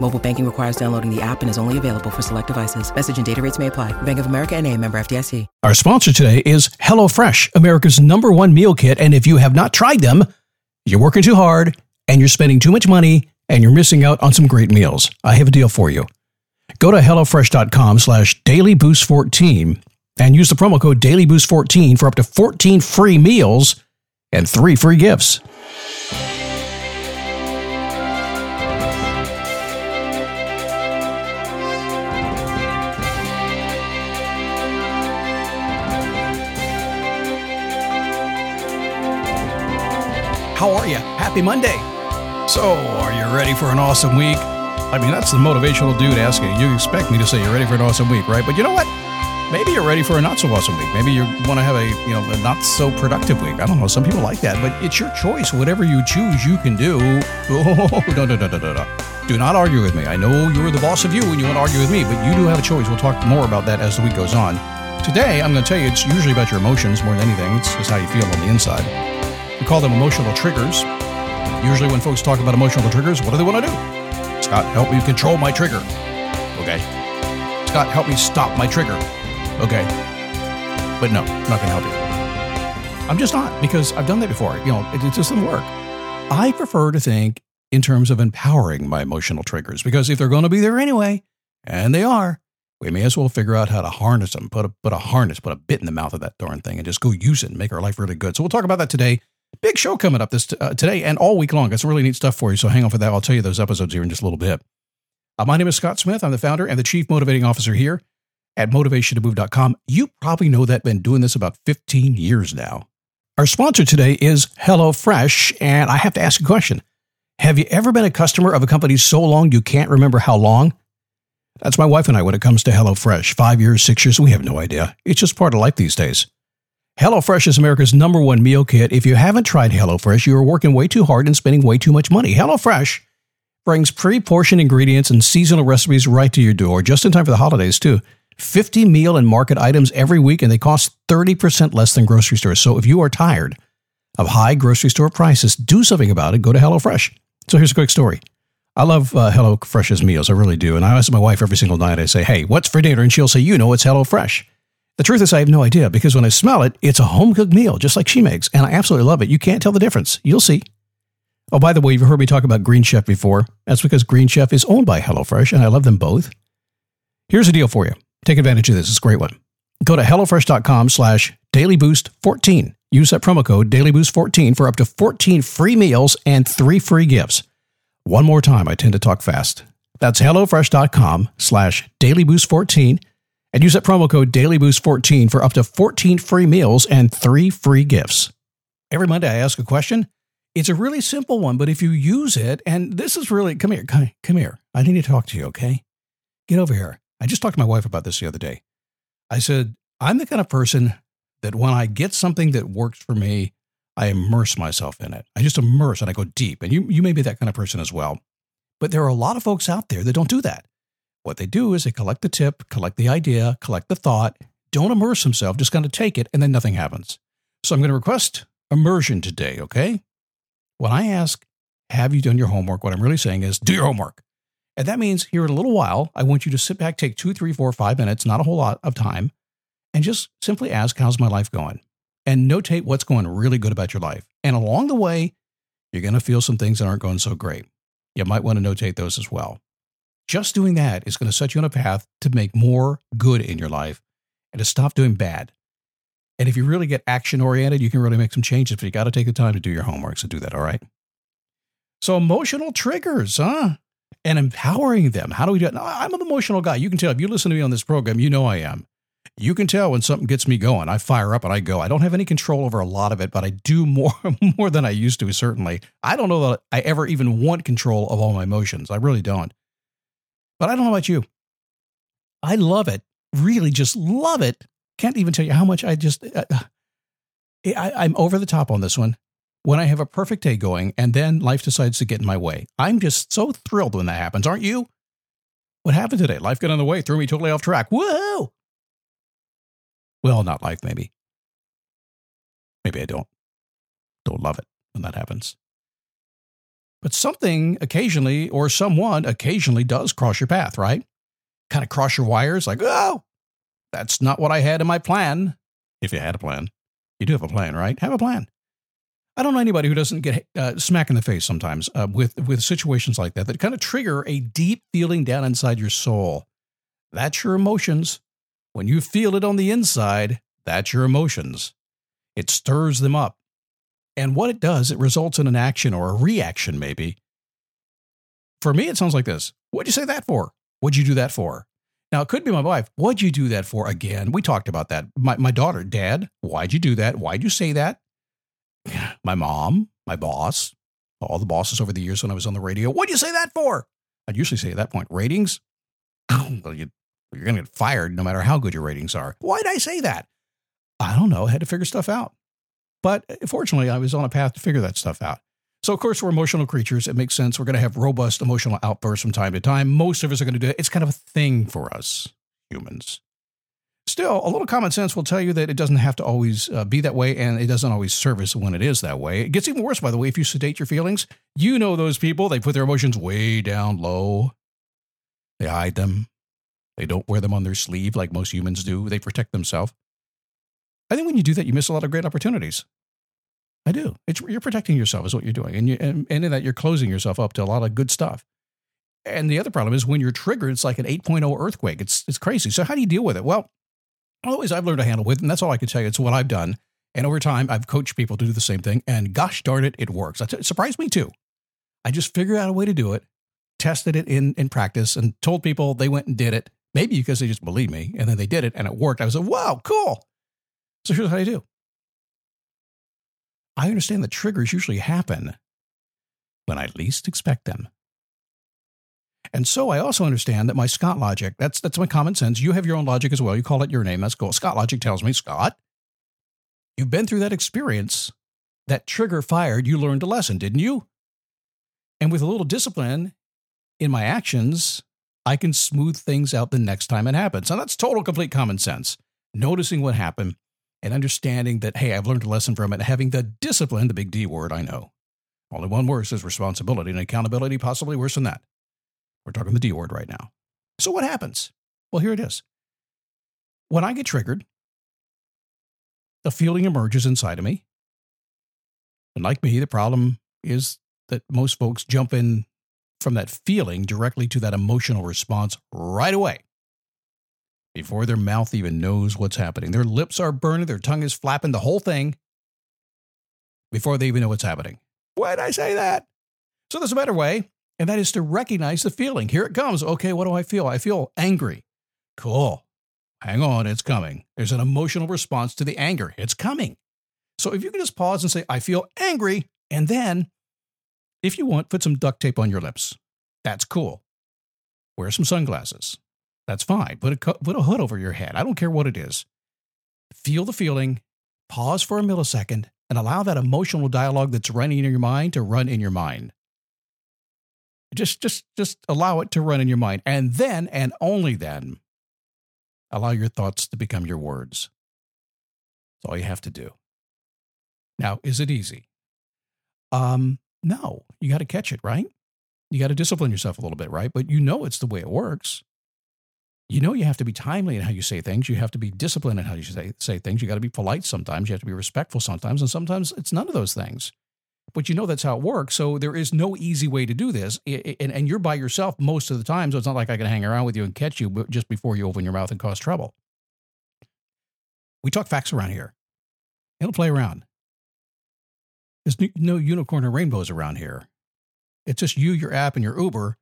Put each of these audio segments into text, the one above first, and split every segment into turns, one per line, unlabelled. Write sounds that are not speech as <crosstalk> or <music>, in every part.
Mobile banking requires downloading the app and is only available for select devices. Message and data rates may apply. Bank of America N.A. member FDIC.
Our sponsor today is HelloFresh, America's number one meal kit. And if you have not tried them, you're working too hard and you're spending too much money and you're missing out on some great meals. I have a deal for you. Go to HelloFresh.com slash dailyboost14 and use the promo code dailyboost14 for up to 14 free meals and three free gifts. How are you? Happy Monday. So, are you ready for an awesome week? I mean, that's the motivational dude asking. You expect me to say you're ready for an awesome week, right? But you know what? Maybe you're ready for a not so awesome week. Maybe you want to have a, you know, a not so productive week. I don't know. Some people like that, but it's your choice. Whatever you choose, you can do. <laughs> Oh, no, no, no, no, no, no. Do not argue with me. I know you're the boss of you and you want to argue with me, but you do have a choice. We'll talk more about that as the week goes on. Today, I'm going to tell you it's usually about your emotions more than anything. It's just how you feel on the inside. Call them emotional triggers. Usually, when folks talk about emotional triggers, what do they want to do? Scott, help me control my trigger. Okay. Scott, help me stop my trigger. Okay. But no, I'm not going to help you. I'm just not because I've done that before. You know, it, it just doesn't work. I prefer to think in terms of empowering my emotional triggers because if they're going to be there anyway, and they are, we may as well figure out how to harness them, put a, put a harness, put a bit in the mouth of that darn thing and just go use it and make our life really good. So we'll talk about that today. Big show coming up this uh, today and all week long. Got some really neat stuff for you. So hang on for that. I'll tell you those episodes here in just a little bit. Uh, my name is Scott Smith. I'm the founder and the chief motivating officer here at motivationtomove.com. You probably know that. Been doing this about 15 years now. Our sponsor today is HelloFresh, and I have to ask a question. Have you ever been a customer of a company so long you can't remember how long? That's my wife and I when it comes to HelloFresh. Five years, six years, we have no idea. It's just part of life these days. HelloFresh is America's number one meal kit. If you haven't tried HelloFresh, you are working way too hard and spending way too much money. HelloFresh brings pre portioned ingredients and seasonal recipes right to your door, just in time for the holidays, too. 50 meal and market items every week, and they cost 30% less than grocery stores. So if you are tired of high grocery store prices, do something about it. Go to HelloFresh. So here's a quick story. I love uh, HelloFresh's meals. I really do. And I ask my wife every single night, I say, hey, what's for dinner? And she'll say, you know, it's HelloFresh. The truth is, I have no idea because when I smell it, it's a home cooked meal, just like she makes. And I absolutely love it. You can't tell the difference. You'll see. Oh, by the way, you've heard me talk about Green Chef before. That's because Green Chef is owned by HelloFresh, and I love them both. Here's a deal for you. Take advantage of this. It's a great one. Go to HelloFresh.com slash dailyboost14. Use that promo code dailyboost14 for up to 14 free meals and three free gifts. One more time, I tend to talk fast. That's HelloFresh.com slash dailyboost14 and use that promo code dailyboost14 for up to 14 free meals and three free gifts. Every Monday, I ask a question. It's a really simple one, but if you use it, and this is really, come here, come, come here. I need to talk to you, okay? Get over here. I just talked to my wife about this the other day. I said, I'm the kind of person that when I get something that works for me, I immerse myself in it. I just immerse and I go deep. And you, you may be that kind of person as well. But there are a lot of folks out there that don't do that. What they do is they collect the tip, collect the idea, collect the thought, don't immerse themselves, just kind of take it, and then nothing happens. So I'm going to request immersion today, okay? When I ask, have you done your homework? What I'm really saying is, do your homework. And that means here in a little while, I want you to sit back, take two, three, four, five minutes, not a whole lot of time, and just simply ask, how's my life going? And notate what's going really good about your life. And along the way, you're going to feel some things that aren't going so great. You might want to notate those as well. Just doing that is going to set you on a path to make more good in your life and to stop doing bad. And if you really get action oriented, you can really make some changes, but you got to take the time to do your homework. So do that, all right? So emotional triggers, huh? And empowering them. How do we do it? No, I'm an emotional guy. You can tell if you listen to me on this program, you know I am. You can tell when something gets me going. I fire up and I go. I don't have any control over a lot of it, but I do <laughs> more more than I used to, certainly. I don't know that I ever even want control of all my emotions. I really don't. But I don't know about you. I love it. Really just love it. Can't even tell you how much I just uh, uh I, I'm over the top on this one when I have a perfect day going and then life decides to get in my way. I'm just so thrilled when that happens, aren't you? What happened today? Life got in the way, threw me totally off track. Whoa! Well, not life, maybe. Maybe I don't don't love it when that happens. But something occasionally or someone occasionally does cross your path, right? Kind of cross your wires like, oh, that's not what I had in my plan. If you had a plan, you do have a plan, right? Have a plan. I don't know anybody who doesn't get uh, smack in the face sometimes uh, with with situations like that that kind of trigger a deep feeling down inside your soul. That's your emotions. When you feel it on the inside, that's your emotions. It stirs them up. And what it does, it results in an action or a reaction, maybe. For me, it sounds like this What'd you say that for? What'd you do that for? Now, it could be my wife. What'd you do that for again? We talked about that. My, my daughter, Dad, why'd you do that? Why'd you say that? <sighs> My mom, my boss, all the bosses over the years when I was on the radio. What'd you say that for? I'd usually say at that point, ratings. <clears throat> well, you, you're going to get fired no matter how good your ratings are. Why'd I say that? I don't know. I had to figure stuff out. But uh, fortunately, I was on a path to figure that stuff out. So, of course, we're emotional creatures. It makes sense. We're going to have robust emotional outbursts from time to time. Most of us are going to do it. It's kind of a thing for us humans. Still, a little common sense will tell you that it doesn't have to always uh, be that way, and it doesn't always serve us when it is that way. It gets even worse, by the way, if you sedate your feelings. You know those people, they put their emotions way down low, they hide them, they don't wear them on their sleeve like most humans do, they protect themselves. I think when you do that, you miss a lot of great opportunities. I do. It's, you're protecting yourself, is what you're doing. And, you, and, and in that, you're closing yourself up to a lot of good stuff. And the other problem is when you're triggered, it's like an 8.0 earthquake. It's, it's crazy. So, how do you deal with it? Well, always I've learned to handle with, and that's all I can tell you. It's what I've done. And over time, I've coached people to do the same thing. And gosh darn it, it works. It surprised me too. I just figured out a way to do it, tested it in, in practice, and told people they went and did it. Maybe because they just believed me, and then they did it and it worked. I was like, wow, cool. So here's what I do I understand that triggers usually happen when I least expect them. And so I also understand that my Scott logic, that's, that's my common sense. You have your own logic as well. You call it your name. That's cool. Scott logic tells me, Scott, you've been through that experience. That trigger fired, you learned a lesson, didn't you? And with a little discipline in my actions, I can smooth things out the next time it happens. And that's total, complete common sense. Noticing what happened and understanding that, hey, I've learned a lesson from it, having the discipline, the big D word, I know. Only one worse is responsibility and accountability, possibly worse than that. We're talking the D word right now. So what happens? Well, here it is. When I get triggered, a feeling emerges inside of me. And like me, the problem is that most folks jump in from that feeling directly to that emotional response right away before their mouth even knows what's happening. Their lips are burning, their tongue is flapping, the whole thing before they even know what's happening. Why did I say that? So there's a better way, and that is to recognize the feeling. Here it comes. Okay, what do I feel? I feel angry. Cool. Hang on, it's coming. There's an emotional response to the anger. It's coming. So if you can just pause and say, I feel angry, and then, if you want, put some duct tape on your lips. That's cool. Wear some sunglasses. That's fine. Put a, put a hood over your head. I don't care what it is. Feel the feeling, pause for a millisecond, and allow that emotional dialogue that's running in your mind to run in your mind. Just, just, just allow it to run in your mind. And then, and only then, allow your thoughts to become your words. That's all you have to do. Now, is it easy? Um, no, you got to catch it, right? You got to discipline yourself a little bit, right? But you know it's the way it works you know you have to be timely in how you say things. You have to be disciplined in how you say, say things. You got to be polite sometimes. You have to be respectful sometimes. And sometimes it's none of those things. But you know that's how it works. So there is no easy way to do this. And, and you're by yourself most of the time. So it's not like I can hang around with you and catch you just before you open your mouth and cause trouble. We talk facts around here. It'll play around. There's no unicorn or rainbows around here. It's just you, your app, and your Uber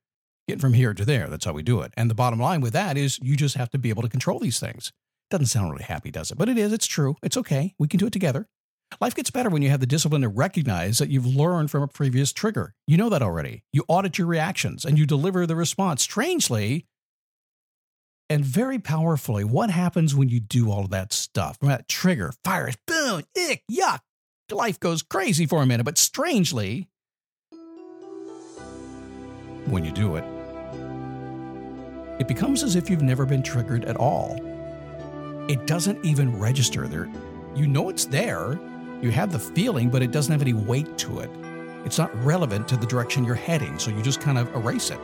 getting from here to there. That's how we do it. And the bottom line with that is you just have to be able to control these things. Doesn't sound really happy, does it? But it is. It's true. It's okay. We can do it together. Life gets better when you have the discipline to recognize that you've learned from a previous trigger. You know that already. You audit your reactions and you deliver the response. Strangely and very powerfully, what happens when you do all of that stuff? That trigger fires, boom, ick, yuck. Life goes crazy for a minute, but strangely, when you do it, it becomes as if you've never been triggered at all. It doesn't even register there. You know it's there, you have the feeling, but it doesn't have any weight to it. It's not relevant to the direction you're heading, so you just kind of erase it.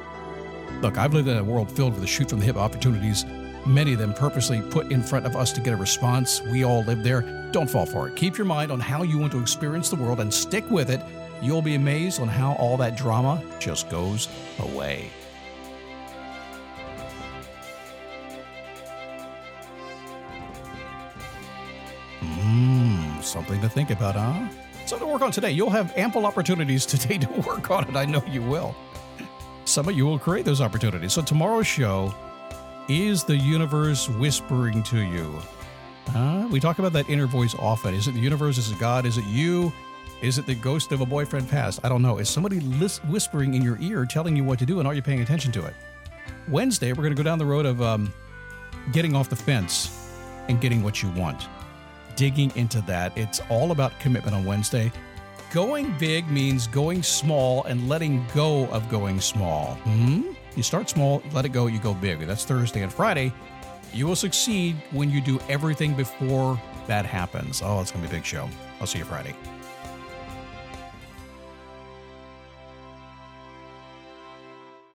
Look, I've lived in a world filled with shoot from the hip opportunities, many of them purposely put in front of us to get a response. We all live there. Don't fall for it. Keep your mind on how you want to experience the world and stick with it. You'll be amazed on how all that drama just goes away. Something to think about, huh? Something to work on today. You'll have ample opportunities <laughs> today to work on it. I know you will. Some of you will create those opportunities. So, tomorrow's show is the universe whispering to you? We talk about that inner voice often. Is it the universe? Is it God? Is it you? Is it the ghost of a boyfriend past? I don't know. Is somebody lis- whispering in your ear telling you what to do and are you paying attention to it? Wednesday, we're going to go down the road of um, getting off the fence and getting what you want digging into that. It's all about commitment on Wednesday. Going big means going small and letting go of going small. Hmm? You start small, let it go, you go big. That's Thursday and Friday. You will succeed when you do everything before that happens. Oh, it's going to be a big show. I'll see you Friday.